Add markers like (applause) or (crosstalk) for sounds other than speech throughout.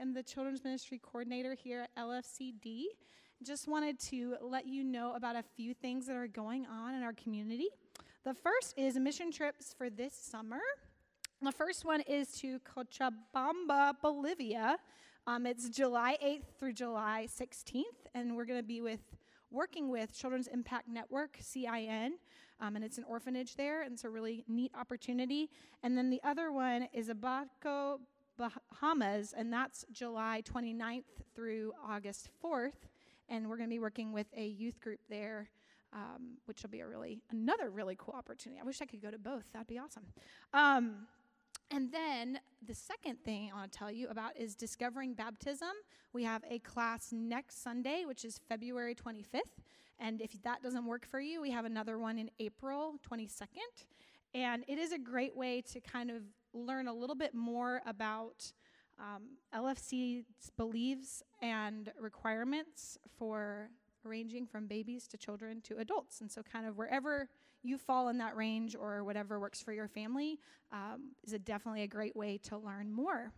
am the Children's Ministry Coordinator here at LFCD. Just wanted to let you know about a few things that are going on in our community. The first is mission trips for this summer. The first one is to Cochabamba, Bolivia. Um, it's July 8th through July 16th, and we're going to be with working with Children's Impact Network, CIN, um, and it's an orphanage there, and it's a really neat opportunity. And then the other one is Abaco, Bahamas, and that's July 29th through August 4th, and we're going to be working with a youth group there. Um, which will be a really another really cool opportunity. I wish I could go to both. That'd be awesome. Um, and then the second thing I want to tell you about is discovering baptism. We have a class next Sunday, which is February 25th. And if that doesn't work for you, we have another one in April 22nd. And it is a great way to kind of learn a little bit more about um, LFC's beliefs and requirements for ranging from babies to children to adults. And so, kind of wherever you fall in that range or whatever works for your family um, is a definitely a great way to learn more.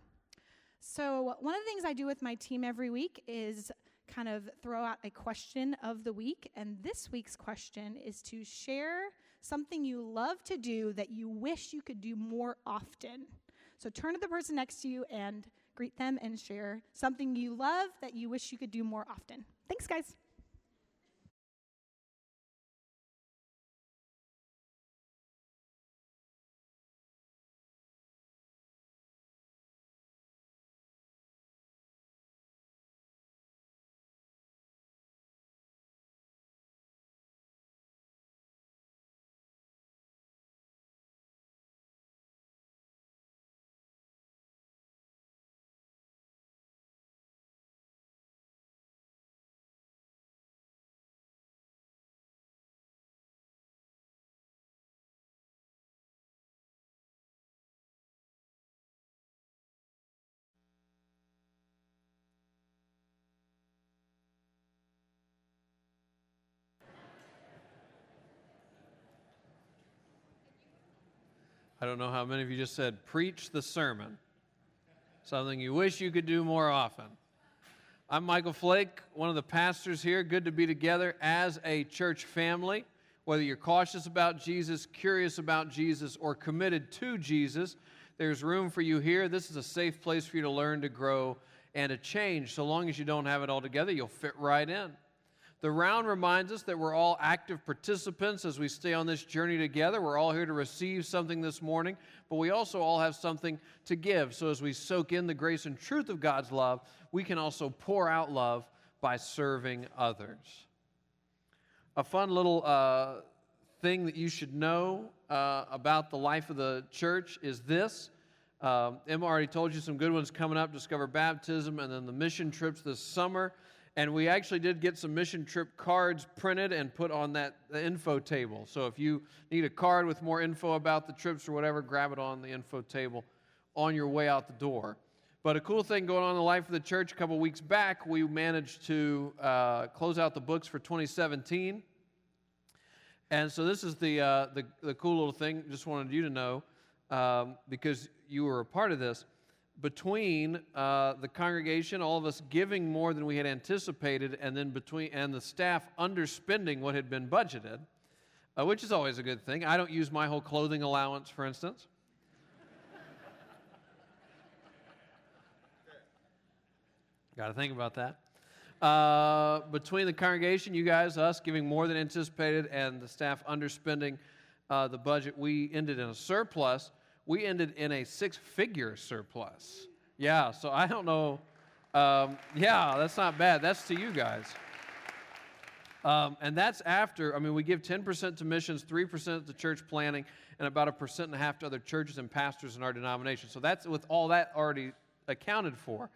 So, one of the things I do with my team every week is kind of throw out a question of the week. And this week's question is to share something you love to do that you wish you could do more often. So, turn to the person next to you and greet them and share something you love that you wish you could do more often. Thanks, guys. I don't know how many of you just said, preach the sermon. Something you wish you could do more often. I'm Michael Flake, one of the pastors here. Good to be together as a church family. Whether you're cautious about Jesus, curious about Jesus, or committed to Jesus, there's room for you here. This is a safe place for you to learn, to grow, and to change. So long as you don't have it all together, you'll fit right in. The round reminds us that we're all active participants as we stay on this journey together. We're all here to receive something this morning, but we also all have something to give. So as we soak in the grace and truth of God's love, we can also pour out love by serving others. A fun little uh, thing that you should know uh, about the life of the church is this. Um, Emma already told you some good ones coming up Discover Baptism and then the mission trips this summer. And we actually did get some mission trip cards printed and put on that info table. So if you need a card with more info about the trips or whatever, grab it on the info table on your way out the door. But a cool thing going on in the life of the church a couple weeks back, we managed to uh, close out the books for 2017. And so this is the, uh, the, the, cool little thing, just wanted you to know um, because you were a part of this between uh, the congregation, all of us giving more than we had anticipated, and then between and the staff underspending what had been budgeted, uh, which is always a good thing. I don't use my whole clothing allowance, for instance. (laughs) Got to think about that. Uh, between the congregation, you guys, us giving more than anticipated, and the staff underspending uh, the budget, we ended in a surplus we ended in a six figure surplus. Yeah, so I don't know. Um, yeah, that's not bad. That's to you guys. Um, and that's after, I mean, we give 10% to missions, 3% to church planning, and about a percent and a half to other churches and pastors in our denomination. So that's with all that already accounted for.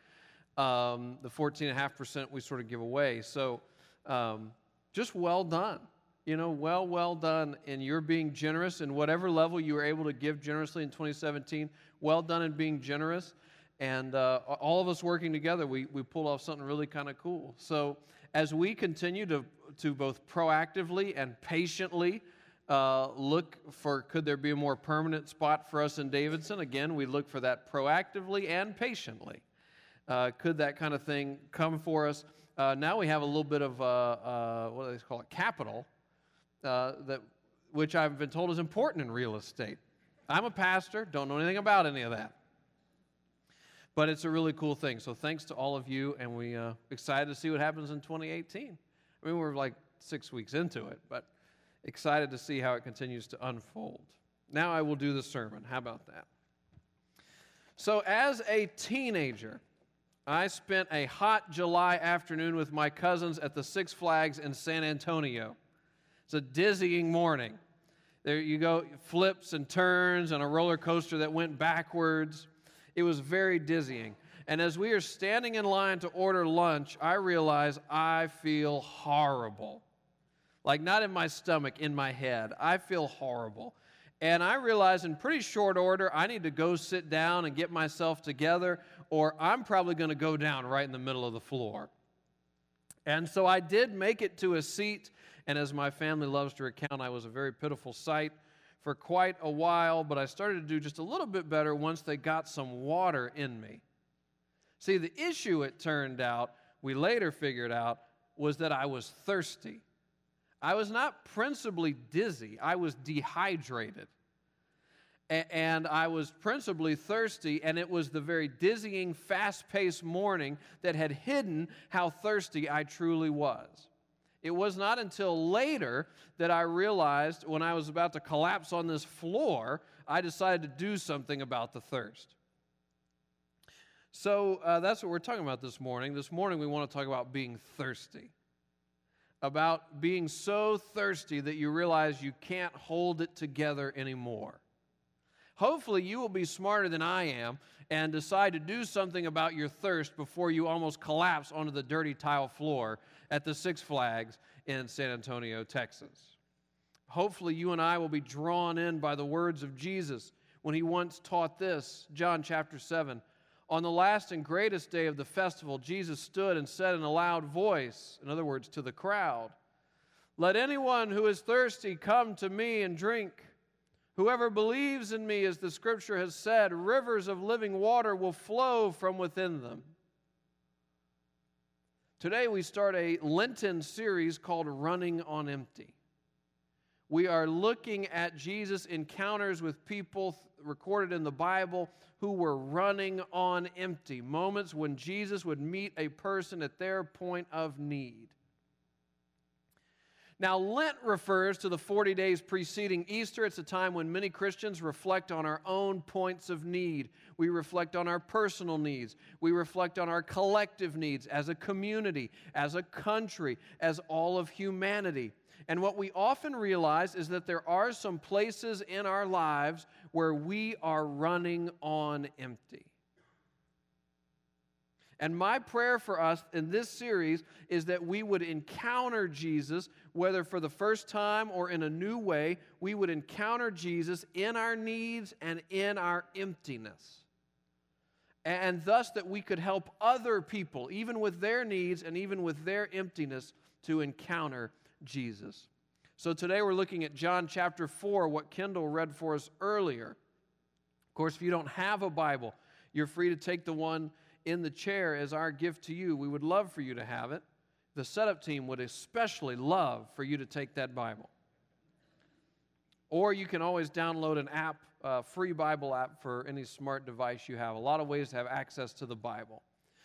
Um, the 14.5% we sort of give away. So um, just well done you know, well, well done in your being generous in whatever level you were able to give generously in 2017. Well done in being generous. And uh, all of us working together, we, we pulled off something really kind of cool. So, as we continue to, to both proactively and patiently uh, look for could there be a more permanent spot for us in Davidson, again, we look for that proactively and patiently. uh, could that kind of thing come for us? Uh, now we have a little bit of, uh, uh, what do they call it, capital, uh, that, which I've been told is important in real estate. I'm a pastor, don't know anything about any of that. But it's a really cool thing. So thanks to all of you, and we uh, excited to see what happens in 2018. I mean, we're like six weeks into it, but excited to see how it continues to unfold. Now I will do the sermon. How about that? So, as a teenager, I spent a hot July afternoon with my cousins at the Six Flags in San Antonio. It's a dizzying morning. There you go, flips and turns and a roller coaster that went backwards. It was very dizzying. And as we are standing in line to order lunch, I realize I feel horrible. Like, not in my stomach, in my head. I feel horrible. And I realize in pretty short order, I need to go sit down and get myself together, or I'm probably going to go down right in the middle of the floor. And so I did make it to a seat, and as my family loves to recount, I was a very pitiful sight for quite a while, but I started to do just a little bit better once they got some water in me. See, the issue, it turned out, we later figured out, was that I was thirsty. I was not principally dizzy, I was dehydrated. And I was principally thirsty, and it was the very dizzying, fast paced morning that had hidden how thirsty I truly was. It was not until later that I realized when I was about to collapse on this floor, I decided to do something about the thirst. So uh, that's what we're talking about this morning. This morning, we want to talk about being thirsty about being so thirsty that you realize you can't hold it together anymore. Hopefully, you will be smarter than I am and decide to do something about your thirst before you almost collapse onto the dirty tile floor at the Six Flags in San Antonio, Texas. Hopefully, you and I will be drawn in by the words of Jesus when he once taught this, John chapter 7. On the last and greatest day of the festival, Jesus stood and said in a loud voice, in other words, to the crowd, Let anyone who is thirsty come to me and drink. Whoever believes in me, as the scripture has said, rivers of living water will flow from within them. Today, we start a Lenten series called Running on Empty. We are looking at Jesus' encounters with people recorded in the Bible who were running on empty, moments when Jesus would meet a person at their point of need. Now, Lent refers to the 40 days preceding Easter. It's a time when many Christians reflect on our own points of need. We reflect on our personal needs. We reflect on our collective needs as a community, as a country, as all of humanity. And what we often realize is that there are some places in our lives where we are running on empty. And my prayer for us in this series is that we would encounter Jesus, whether for the first time or in a new way, we would encounter Jesus in our needs and in our emptiness. And thus that we could help other people, even with their needs and even with their emptiness, to encounter Jesus. So today we're looking at John chapter 4, what Kendall read for us earlier. Of course, if you don't have a Bible, you're free to take the one in the chair as our gift to you. We would love for you to have it. The setup team would especially love for you to take that Bible. Or you can always download an app, a free Bible app for any smart device you have. A lot of ways to have access to the Bible.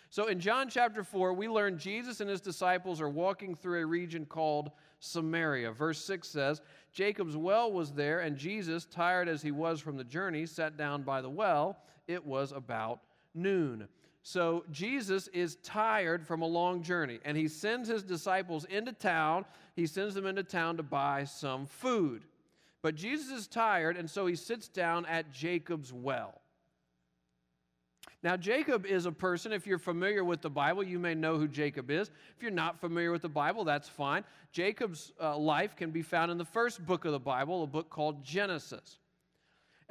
So in John chapter 4, we learn Jesus and his disciples are walking through a region called Samaria. Verse 6 says, Jacob's well was there, and Jesus, tired as he was from the journey, sat down by the well. It was about noon. So Jesus is tired from a long journey, and he sends his disciples into town. He sends them into town to buy some food. But Jesus is tired, and so he sits down at Jacob's well. Now, Jacob is a person, if you're familiar with the Bible, you may know who Jacob is. If you're not familiar with the Bible, that's fine. Jacob's uh, life can be found in the first book of the Bible, a book called Genesis.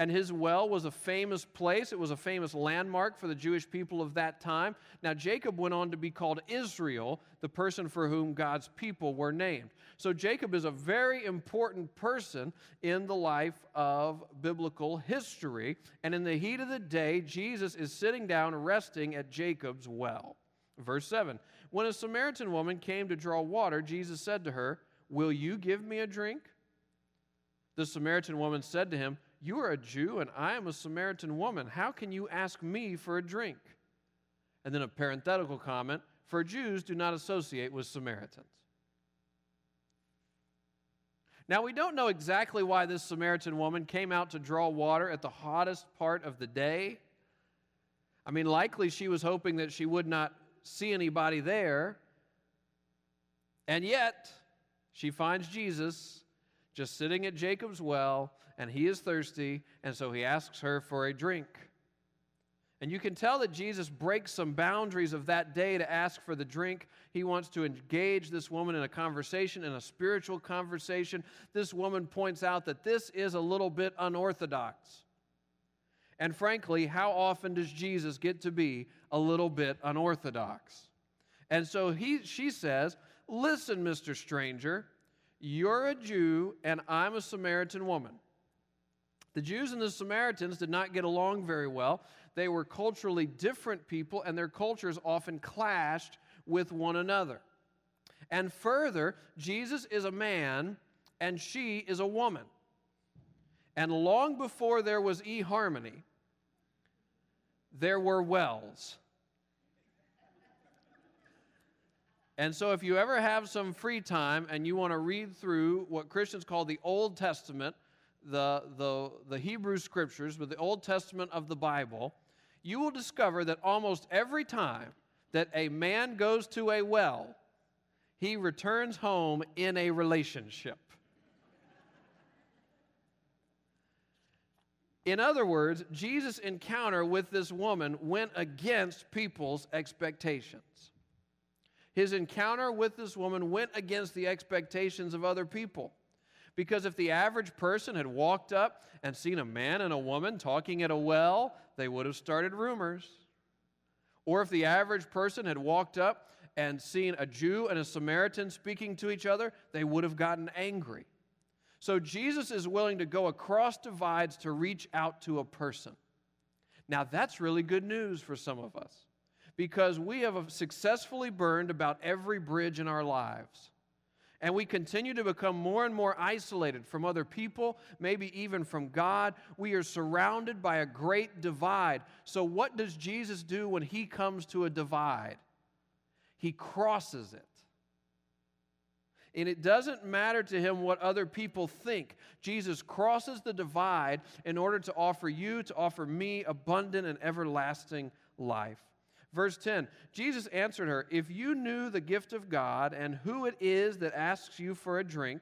And his well was a famous place. It was a famous landmark for the Jewish people of that time. Now, Jacob went on to be called Israel, the person for whom God's people were named. So, Jacob is a very important person in the life of biblical history. And in the heat of the day, Jesus is sitting down resting at Jacob's well. Verse 7 When a Samaritan woman came to draw water, Jesus said to her, Will you give me a drink? The Samaritan woman said to him, You are a Jew, and I am a Samaritan woman. How can you ask me for a drink? And then a parenthetical comment for Jews do not associate with Samaritans. Now, we don't know exactly why this Samaritan woman came out to draw water at the hottest part of the day. I mean, likely she was hoping that she would not see anybody there. And yet, she finds Jesus just sitting at Jacob's well, and he is thirsty, and so he asks her for a drink. And you can tell that Jesus breaks some boundaries of that day to ask for the drink. He wants to engage this woman in a conversation, in a spiritual conversation. This woman points out that this is a little bit unorthodox. And frankly, how often does Jesus get to be a little bit unorthodox? And so he, she says, Listen, Mr. Stranger, you're a Jew and I'm a Samaritan woman. The Jews and the Samaritans did not get along very well. They were culturally different people, and their cultures often clashed with one another. And further, Jesus is a man and she is a woman. And long before there was eHarmony, there were wells. And so, if you ever have some free time and you want to read through what Christians call the Old Testament, the, the, the Hebrew scriptures, with the Old Testament of the Bible, you will discover that almost every time that a man goes to a well, he returns home in a relationship. In other words, Jesus' encounter with this woman went against people's expectations. His encounter with this woman went against the expectations of other people. Because if the average person had walked up and seen a man and a woman talking at a well, they would have started rumors. Or if the average person had walked up and seen a Jew and a Samaritan speaking to each other, they would have gotten angry. So Jesus is willing to go across divides to reach out to a person. Now, that's really good news for some of us because we have successfully burned about every bridge in our lives. And we continue to become more and more isolated from other people, maybe even from God. We are surrounded by a great divide. So, what does Jesus do when he comes to a divide? He crosses it. And it doesn't matter to him what other people think. Jesus crosses the divide in order to offer you, to offer me abundant and everlasting life. Verse 10 Jesus answered her, If you knew the gift of God and who it is that asks you for a drink,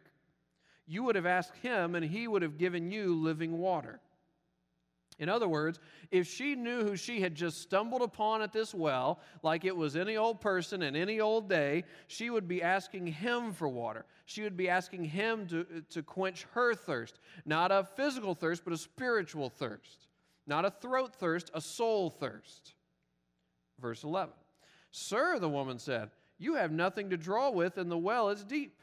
you would have asked him, and he would have given you living water. In other words, if she knew who she had just stumbled upon at this well, like it was any old person in any old day, she would be asking him for water. She would be asking him to, to quench her thirst. Not a physical thirst, but a spiritual thirst. Not a throat thirst, a soul thirst. Verse 11 Sir, the woman said, You have nothing to draw with, and the well is deep.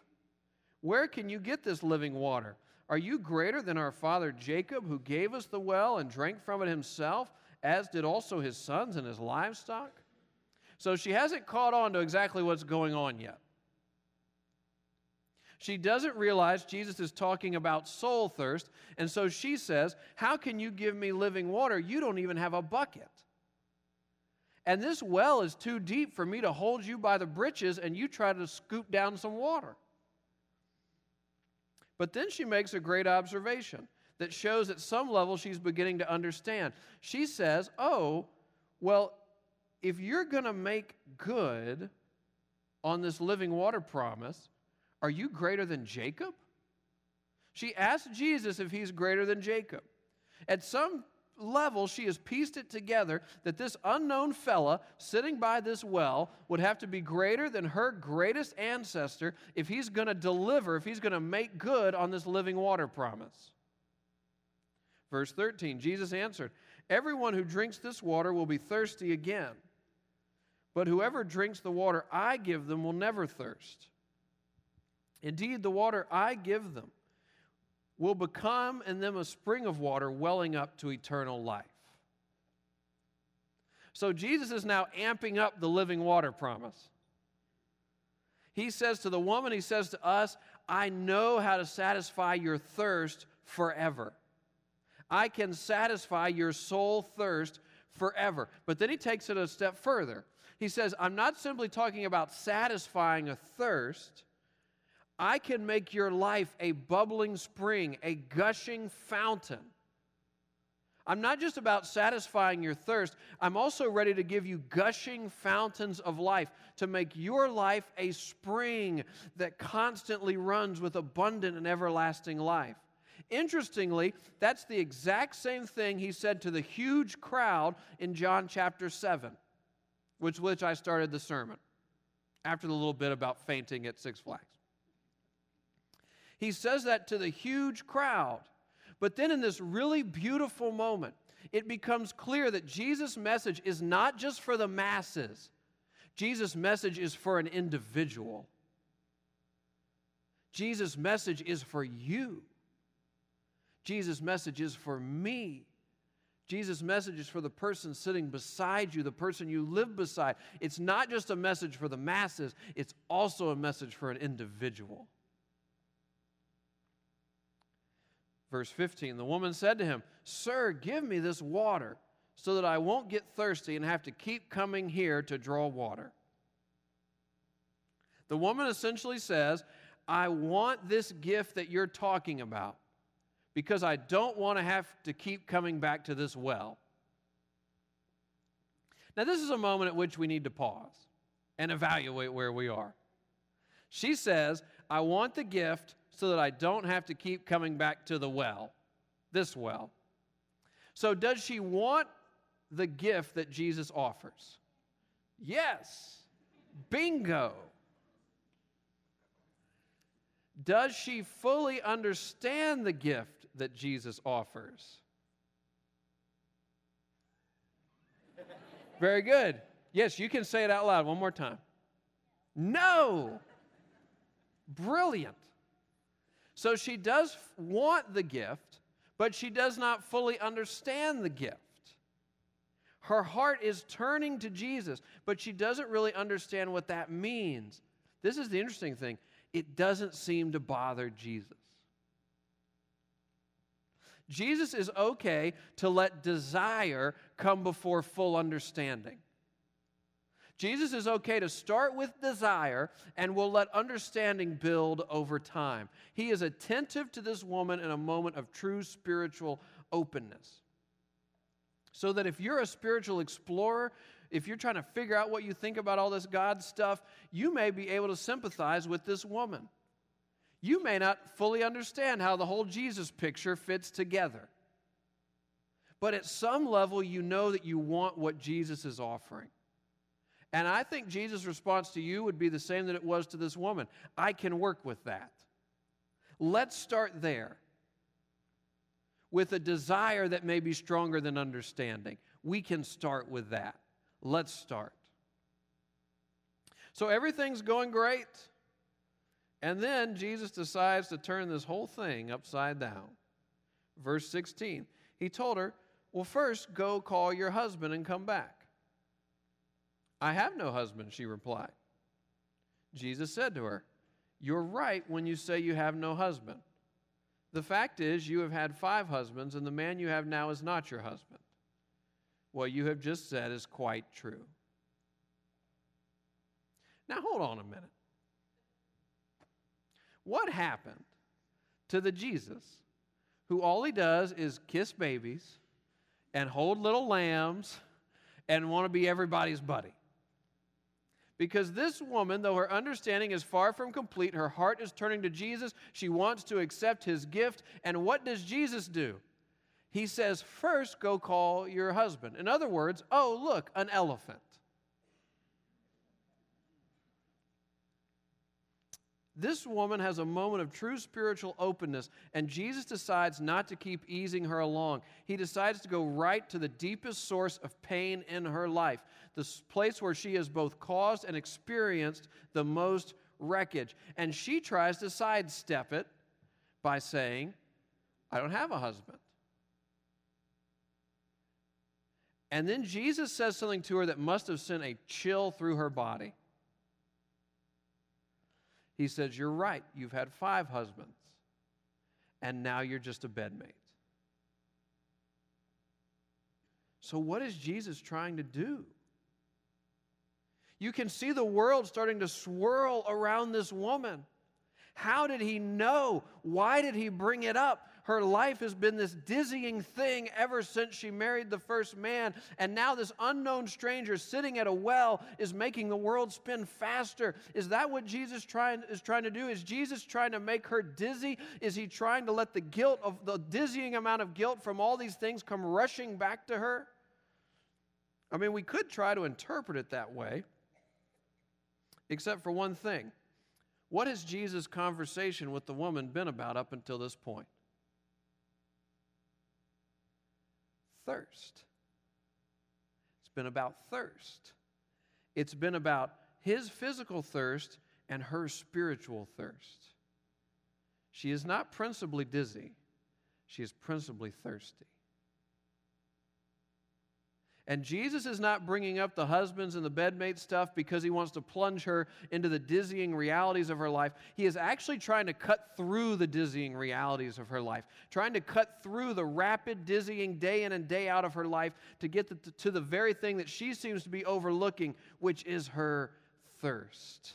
Where can you get this living water? Are you greater than our father Jacob, who gave us the well and drank from it himself, as did also his sons and his livestock? So she hasn't caught on to exactly what's going on yet. She doesn't realize Jesus is talking about soul thirst, and so she says, How can you give me living water? You don't even have a bucket. And this well is too deep for me to hold you by the breeches and you try to scoop down some water. But then she makes a great observation that shows at some level she's beginning to understand. She says, Oh, well, if you're going to make good on this living water promise, are you greater than Jacob? She asks Jesus if he's greater than Jacob. At some level, she has pieced it together that this unknown fella sitting by this well would have to be greater than her greatest ancestor if he's going to deliver, if he's going to make good on this living water promise. Verse 13 Jesus answered, Everyone who drinks this water will be thirsty again. But whoever drinks the water I give them will never thirst. Indeed, the water I give them will become in them a spring of water welling up to eternal life. So Jesus is now amping up the living water promise. He says to the woman, He says to us, I know how to satisfy your thirst forever. I can satisfy your soul thirst forever. But then he takes it a step further. He says, I'm not simply talking about satisfying a thirst. I can make your life a bubbling spring, a gushing fountain. I'm not just about satisfying your thirst, I'm also ready to give you gushing fountains of life to make your life a spring that constantly runs with abundant and everlasting life. Interestingly, that's the exact same thing he said to the huge crowd in John chapter 7, which which I started the sermon after the little bit about fainting at Six Flags. He says that to the huge crowd. But then in this really beautiful moment, it becomes clear that Jesus' message is not just for the masses. Jesus' message is for an individual. Jesus' message is for you. Jesus' message is for me. Jesus' message is for the person sitting beside you, the person you live beside. It's not just a message for the masses, it's also a message for an individual. Verse 15 The woman said to him, Sir, give me this water so that I won't get thirsty and have to keep coming here to draw water. The woman essentially says, I want this gift that you're talking about because I don't want to have to keep coming back to this well. Now, this is a moment at which we need to pause and evaluate where we are. She says, I want the gift so that I don't have to keep coming back to the well, this well. So, does she want the gift that Jesus offers? Yes. Bingo. Does she fully understand the gift that Jesus offers? Very good. Yes, you can say it out loud one more time. No. Brilliant. So she does want the gift, but she does not fully understand the gift. Her heart is turning to Jesus, but she doesn't really understand what that means. This is the interesting thing it doesn't seem to bother Jesus. Jesus is okay to let desire come before full understanding. Jesus is okay to start with desire and will let understanding build over time. He is attentive to this woman in a moment of true spiritual openness. So that if you're a spiritual explorer, if you're trying to figure out what you think about all this God stuff, you may be able to sympathize with this woman you may not fully understand how the whole Jesus picture fits together. But at some level, you know that you want what Jesus is offering. And I think Jesus' response to you would be the same that it was to this woman I can work with that. Let's start there with a desire that may be stronger than understanding. We can start with that. Let's start. So everything's going great. And then Jesus decides to turn this whole thing upside down. Verse 16, he told her, Well, first go call your husband and come back. I have no husband, she replied. Jesus said to her, You're right when you say you have no husband. The fact is, you have had five husbands, and the man you have now is not your husband. What you have just said is quite true. Now, hold on a minute. What happened to the Jesus who all he does is kiss babies and hold little lambs and want to be everybody's buddy? Because this woman, though her understanding is far from complete, her heart is turning to Jesus. She wants to accept his gift. And what does Jesus do? He says, First, go call your husband. In other words, oh, look, an elephant. This woman has a moment of true spiritual openness, and Jesus decides not to keep easing her along. He decides to go right to the deepest source of pain in her life, the place where she has both caused and experienced the most wreckage. And she tries to sidestep it by saying, I don't have a husband. And then Jesus says something to her that must have sent a chill through her body. He says, You're right, you've had five husbands, and now you're just a bedmate. So, what is Jesus trying to do? You can see the world starting to swirl around this woman. How did he know? Why did he bring it up? Her life has been this dizzying thing ever since she married the first man. And now, this unknown stranger sitting at a well is making the world spin faster. Is that what Jesus trying, is trying to do? Is Jesus trying to make her dizzy? Is he trying to let the guilt of the dizzying amount of guilt from all these things come rushing back to her? I mean, we could try to interpret it that way, except for one thing. What has Jesus' conversation with the woman been about up until this point? thirst. It's been about thirst. It's been about his physical thirst and her spiritual thirst. She is not principally dizzy, she is principally thirsty. And Jesus is not bringing up the husbands and the bedmate stuff because he wants to plunge her into the dizzying realities of her life. He is actually trying to cut through the dizzying realities of her life, trying to cut through the rapid dizzying day in and day out of her life to get to the very thing that she seems to be overlooking, which is her thirst.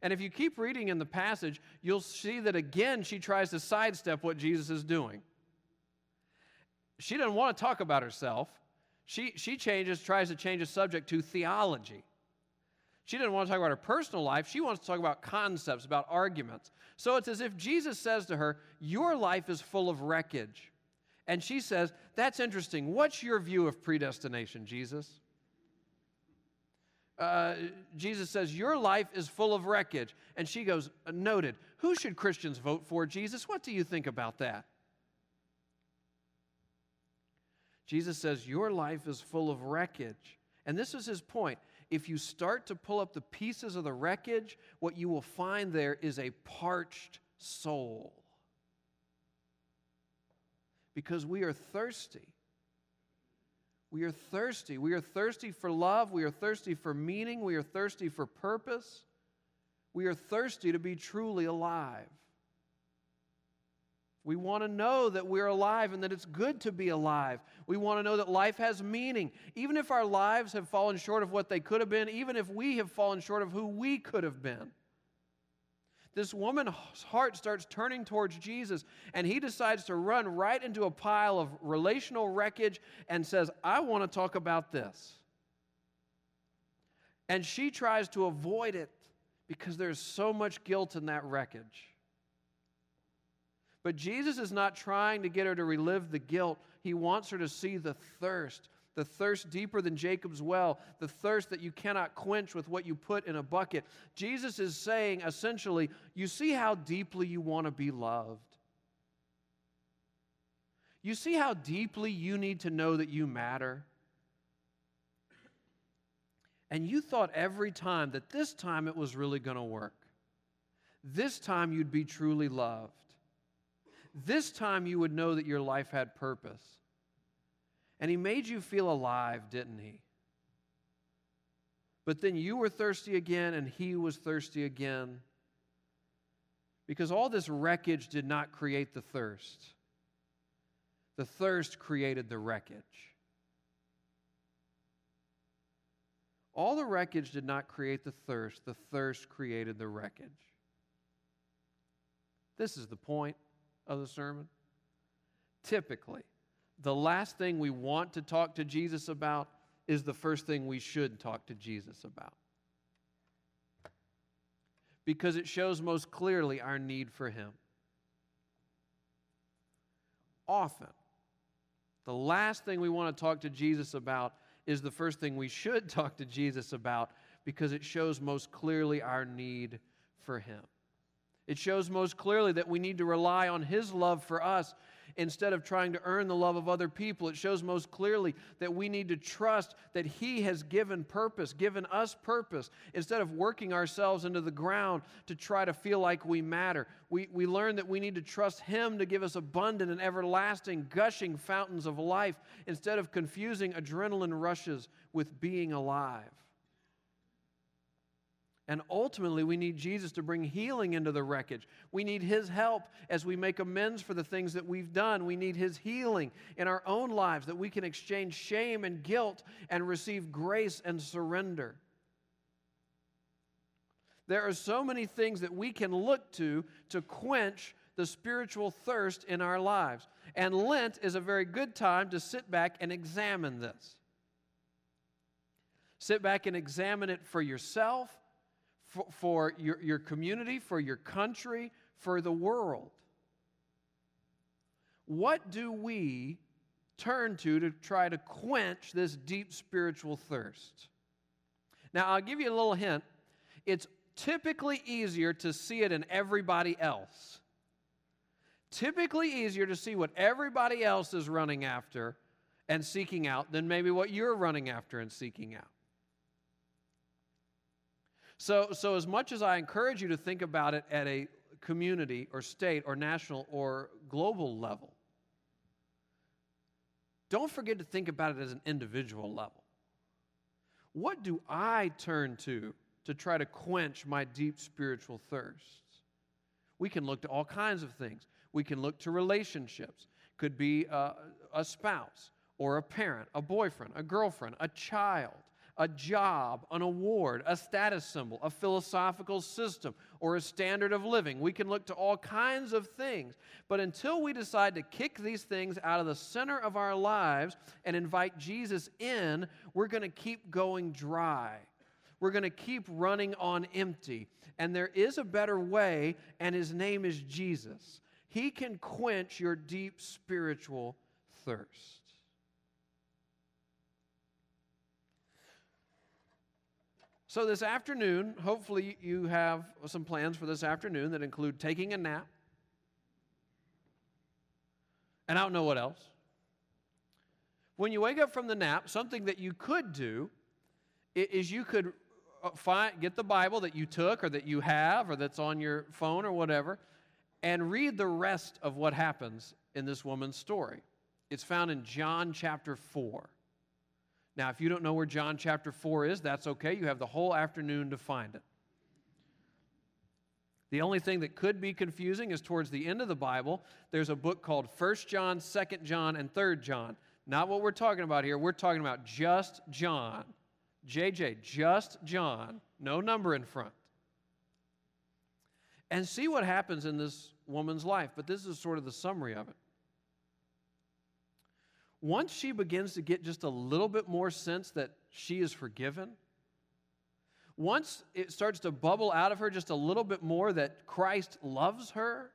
And if you keep reading in the passage, you'll see that again she tries to sidestep what Jesus is doing she doesn't want to talk about herself. She, she changes, tries to change the subject to theology. She doesn't want to talk about her personal life. She wants to talk about concepts, about arguments. So it's as if Jesus says to her, Your life is full of wreckage. And she says, That's interesting. What's your view of predestination, Jesus? Uh, Jesus says, Your life is full of wreckage. And she goes, Noted. Who should Christians vote for, Jesus? What do you think about that? Jesus says, Your life is full of wreckage. And this is his point. If you start to pull up the pieces of the wreckage, what you will find there is a parched soul. Because we are thirsty. We are thirsty. We are thirsty for love. We are thirsty for meaning. We are thirsty for purpose. We are thirsty to be truly alive. We want to know that we're alive and that it's good to be alive. We want to know that life has meaning. Even if our lives have fallen short of what they could have been, even if we have fallen short of who we could have been. This woman's heart starts turning towards Jesus, and he decides to run right into a pile of relational wreckage and says, I want to talk about this. And she tries to avoid it because there's so much guilt in that wreckage. But Jesus is not trying to get her to relive the guilt. He wants her to see the thirst, the thirst deeper than Jacob's well, the thirst that you cannot quench with what you put in a bucket. Jesus is saying essentially, you see how deeply you want to be loved. You see how deeply you need to know that you matter. And you thought every time that this time it was really going to work. This time you'd be truly loved. This time you would know that your life had purpose. And He made you feel alive, didn't He? But then you were thirsty again, and He was thirsty again. Because all this wreckage did not create the thirst, the thirst created the wreckage. All the wreckage did not create the thirst, the thirst created the wreckage. This is the point of the sermon? Typically, the last thing we want to talk to Jesus about is the first thing we should talk to Jesus about. Because it shows most clearly our need for Him. Often, the last thing we want to talk to Jesus about is the first thing we should (laughs) talk to Jesus about because it shows most clearly our need for Him. It shows most clearly that we need to rely on His love for us instead of trying to earn the love of other people. It shows most clearly that we need to trust that He has given purpose, given us purpose, instead of working ourselves into the ground to try to feel like we matter. We, we learn that we need to trust Him to give us abundant and everlasting, gushing fountains of life instead of confusing adrenaline rushes with being alive. And ultimately, we need Jesus to bring healing into the wreckage. We need His help as we make amends for the things that we've done. We need His healing in our own lives that we can exchange shame and guilt and receive grace and surrender. There are so many things that we can look to to quench the spiritual thirst in our lives. And Lent is a very good time to sit back and examine this. Sit back and examine it for yourself for, for your, your community, for your country, for the world. What do we turn to to try to quench this deep spiritual thirst? Now, I'll give you a little hint. It's typically easier to see it in everybody else. Typically easier to see what everybody else is running after and seeking out than maybe what you're running after and seeking out. So, so as much as I encourage you to think about it at a community or state or national or global level, don't forget to think about it as an individual level. What do I turn to to try to quench my deep spiritual thirsts? We can look to all kinds of things. We can look to relationships. Could be a, a spouse or a parent, a boyfriend, a girlfriend, a child a job, an award, a status symbol, a philosophical system, or a standard of living. We can look to all kinds of things. But until we decide to kick these things out of the center of our lives and invite Jesus in, we're going to keep going dry. We're going to keep running on empty. And there is a better way, and his name is Jesus. He can quench your deep spiritual thirst. So, this afternoon, hopefully, you have some plans for this afternoon that include taking a nap. And I don't know what else. When you wake up from the nap, something that you could do is you could uh, find, get the Bible that you took or that you have or that's on your phone or whatever and read the rest of what happens in this woman's story. It's found in John chapter 4. Now, if you don't know where John chapter 4 is, that's okay. You have the whole afternoon to find it. The only thing that could be confusing is towards the end of the Bible, there's a book called 1 John, 2 John, and 3 John. Not what we're talking about here. We're talking about just John. JJ, just John. No number in front. And see what happens in this woman's life. But this is sort of the summary of it once she begins to get just a little bit more sense that she is forgiven, once it starts to bubble out of her just a little bit more that Christ loves her,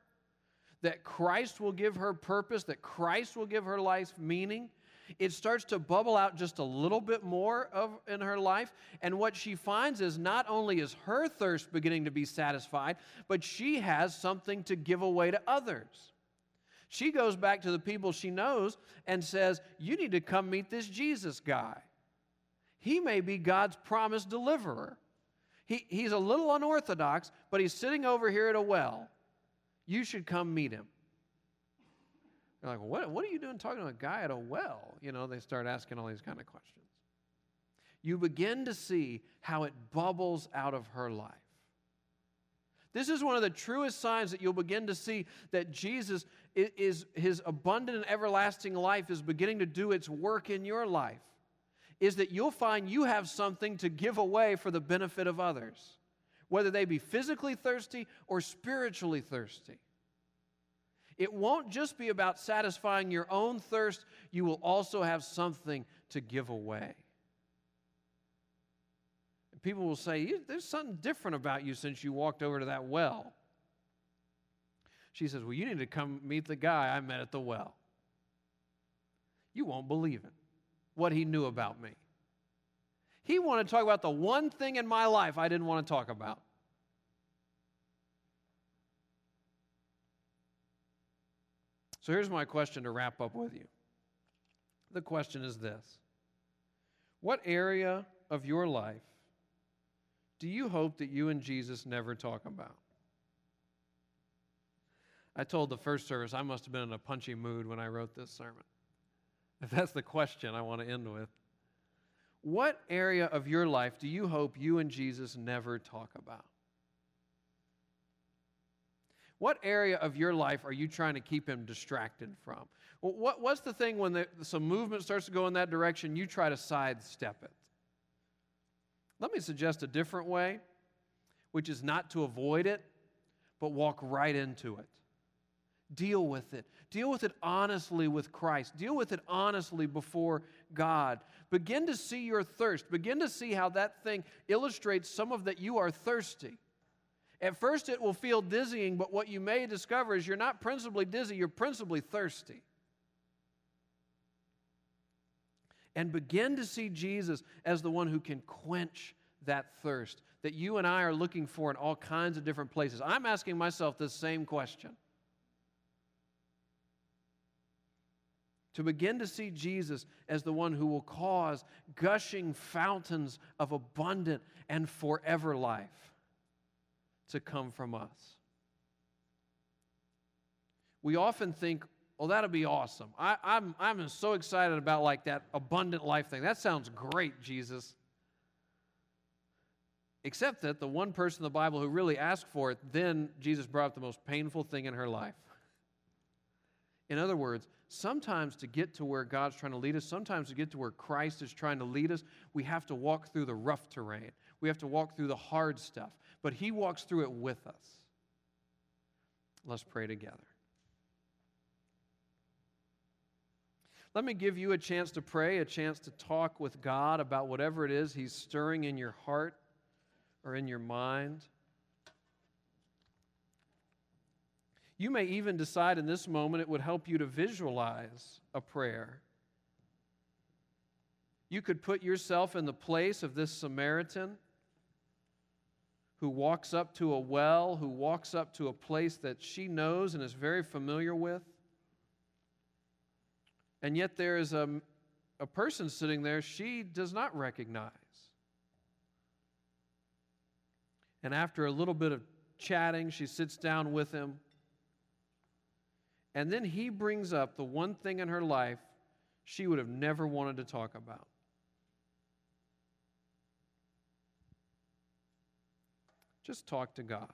that Christ will give her purpose, that Christ will give her life meaning, it starts to bubble out just a little bit more of in her life. And what she finds is not only is her thirst beginning to be satisfied but she has something to give away to others she goes back to the people she knows and says, You need to come meet this Jesus guy. He may be God's promised deliverer. He, he's a little unorthodox, but he's sitting over here at a well. You should come meet him. They're like, what, what are you doing talking to a guy at a well? You know, they start asking all these kind of questions. You begin to see how it bubbles out of her life. This is one of the truest signs that you'll begin to see that Jesus is, his abundant and everlasting life is beginning to do its work in your life. Is that you'll find you have something to give away for the benefit of others, whether they be physically thirsty or spiritually thirsty. It won't just be about satisfying your own thirst, you will also have something to give away. People will say, There's something different about you since you walked over to that well. She says, Well, you need to come meet the guy I met at the well. You won't believe it, what he knew about me. He wanted to talk about the one thing in my life I didn't want to talk about. So here's my question to wrap up with you. The question is this What area of your life do you hope that you and Jesus never talk about? I told the first service I must have been in a punchy mood when I wrote this sermon. If that's the question I want to end with. What area of your life do you hope you and Jesus never talk about? What area of your life are you trying to keep him distracted from? What, what's the thing when the, some movement starts to go in that direction, you try to sidestep it? Let me suggest a different way, which is not to avoid it, but walk right into it. Deal with it. Deal with it honestly with Christ. Deal with it honestly before God. Begin to see your thirst. Begin to see how that thing illustrates some of that you are thirsty. At first, it will feel dizzying, but what you may discover is you're not principally dizzy, you're principally thirsty. And begin to see Jesus as the one who can quench that thirst that you and I are looking for in all kinds of different places. I'm asking myself this same question. To begin to see Jesus as the one who will cause gushing fountains of abundant and forever life to come from us. We often think, well, that'll be awesome. I, am I'm, I'm so excited about like that abundant life thing. That sounds great, Jesus. Except that the one person in the Bible who really asked for it, then Jesus brought up the most painful thing in her life. In other words, sometimes to get to where God's trying to lead us, sometimes to get to where Christ is trying to lead us, we have to walk through the rough terrain. We have to walk through the hard stuff but He walks through it with us. Let's pray together. Let me give you a chance to pray, a chance to talk with God about whatever it is He's stirring in your heart or in your mind. You may even decide in this moment it would help you to visualize a prayer. You could put yourself in the place of this Samaritan who walks up to a well, who walks up to a place that she knows and is very familiar with. And yet there is a, a person sitting there she does not recognize. And after a little bit of chatting, she sits down with him. And then he brings up the one thing in her life she would have never wanted to talk about. Just talk to God.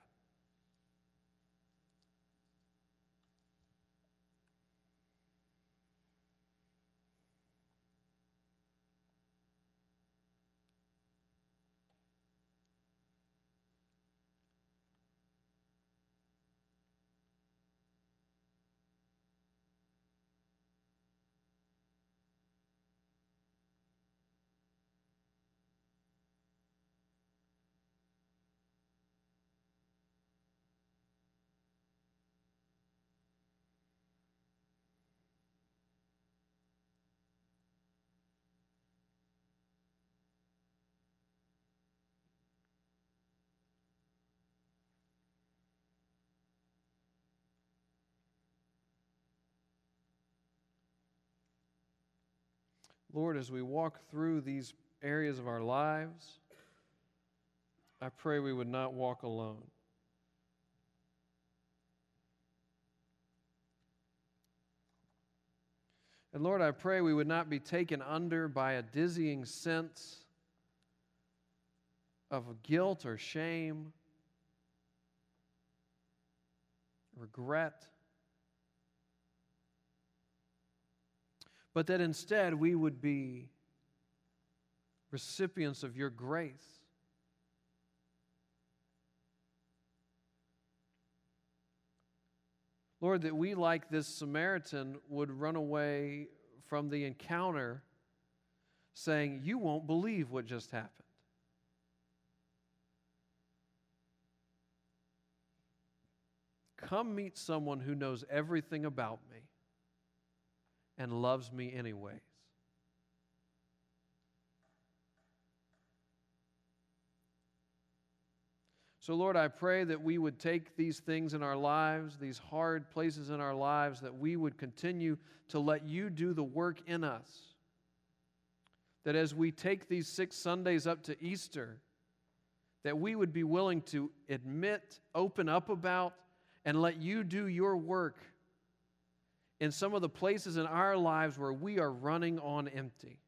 Lord, as we walk through these areas of our lives, I pray we would not walk alone. And Lord, I pray we would not be taken under by a dizzying sense of guilt or shame, regret. But that instead we would be recipients of your grace. Lord, that we, like this Samaritan, would run away from the encounter saying, You won't believe what just happened. Come meet someone who knows everything about me and loves me anyways. So, Lord, I pray that we would take these things in our lives, these hard places in our lives, that we would continue to let you do the work in us. That as we take these six Sundays up to Easter, that we would be willing to admit, open up about, and let you do your work in some of the places in our lives where we are running on empty.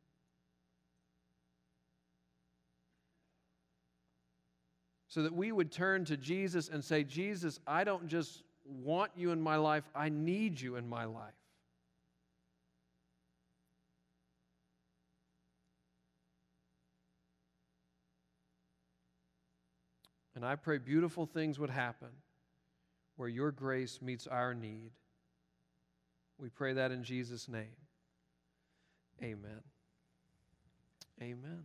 so that we would turn to Jesus and say, Jesus, I don't just want you in my life, I need you in my life. And I pray beautiful things would happen where your grace meets our need. We pray that in Jesus' name. Amen. Amen.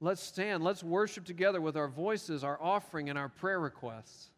Let's stand. Let's worship together with our voices, our offering, and our prayer requests.